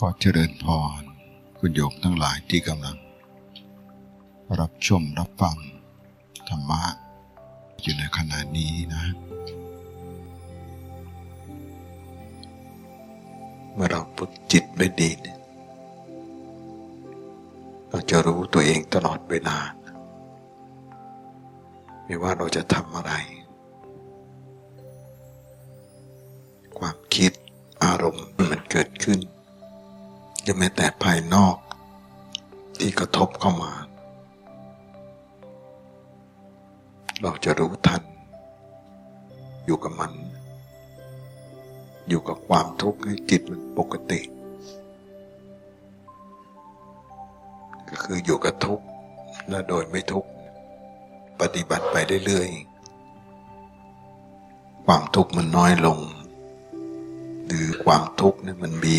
ขอเจริญพรคุณโยมทั้งหลายที่กำลัง รับชมรับฟัง ธรรมะ อยู่ในขณะนี้นะ เมื่อเราฝึกจิตได้ดีเนี่ยเราจะรู้ตัวเองตลอดเวลา ไม่ว่าเราจะทำอะไร ความคิดอารมณ์มันเกิดขึ้น จะแม้แต่ภายนอกที่กระทบเข้ามา เราจะรู้ทัน อยู่กับมัน อยู่กับความทุกข์ให้จิตมันปกติ ก็คืออยู่กับทุกข์และโดยไม่ทุกข์ปฏิบัติไปเรื่อยๆ ความทุกข์มันน้อยลง หรือความทุกข์นี่มันมี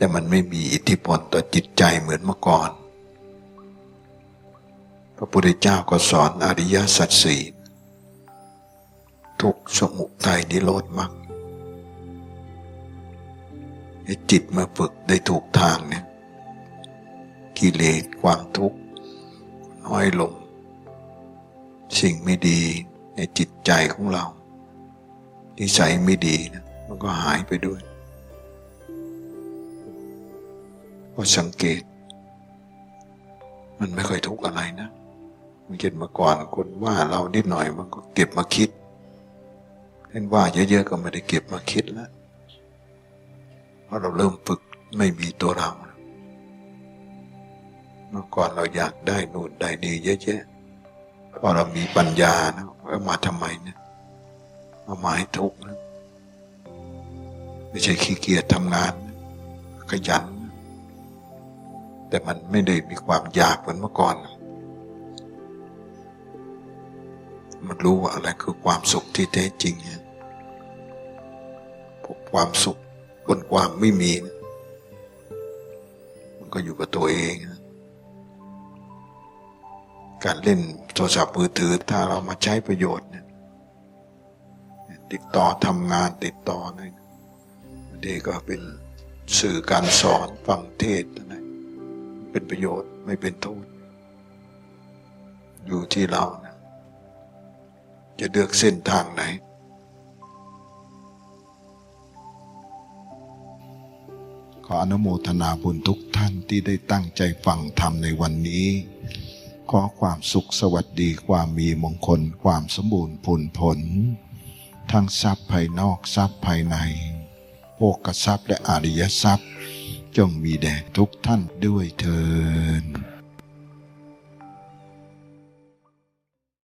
แต่มันไม่มีอิทธิพลต่อจิตใจเหมือนเมื่อก่อน พระพุทธเจ้าก็สอนอริยสัจสี่ทุกสมุทัยนิโรธมรรคให้จิตมาฝึกได้ถูกทางเนี่ยกิเลสความทุกข์น้อยลง สิ่งไม่ดีในจิตใจของเรานิสัยไม่ดีนะมันก็หายไปด้วย พอสังเกต มันไม่ค่อยทุกข์อะไรนะมันเก็บมาก่อนคนว่าเรานิดหน่อยมันก็เก็บมาคิดเห็นว่าเยอะๆก็ไม่ได้เก็บมาคิดแล้วเพราะเราเริ่มฝึกไม่มีตัวเราเมื่อก่อนเราอยากได้นู่นได้นี่เยอะแยะพอเรามีปัญญานะเอามาทำไมเนี่ยเอามาให้ทุกข์นะไม่ใช่ขี้เกียจทำงาน ขยัน แต่มันไม่ได้มีความอยากเหมือนเมื่อก่อน มันรู้ว่าอะไรคือความสุขที่แท้จริงเนี่ยความสุขบนความไม่มี มันก็อยู่กับตัวเอง การเล่นโทรศัพท์มือถือถ้าเรามาใช้ประโยชน์เนี่ยติดต่อทำงานติดต่ออะไรบางทีก็เป็นสื่อการสอนฟังเทศ เป็นประโยชน์ไม่เป็นโทษ อยู่ที่เรานะจะเลือกเส้นทางไหน ขออนุโมทนาบุญทุกท่านที่ได้ตั้งใจฟังธรรมในวันนี้ ขอความสุขสวัสดีความมีมงคลความสมบูรณ์ผลผล ทั้งทรัพย์ภายนอกทรัพย์ภายในโภกทรัพย์และอริยทรัพย์ จงมีแด่ทุกท่านด้วยเถิน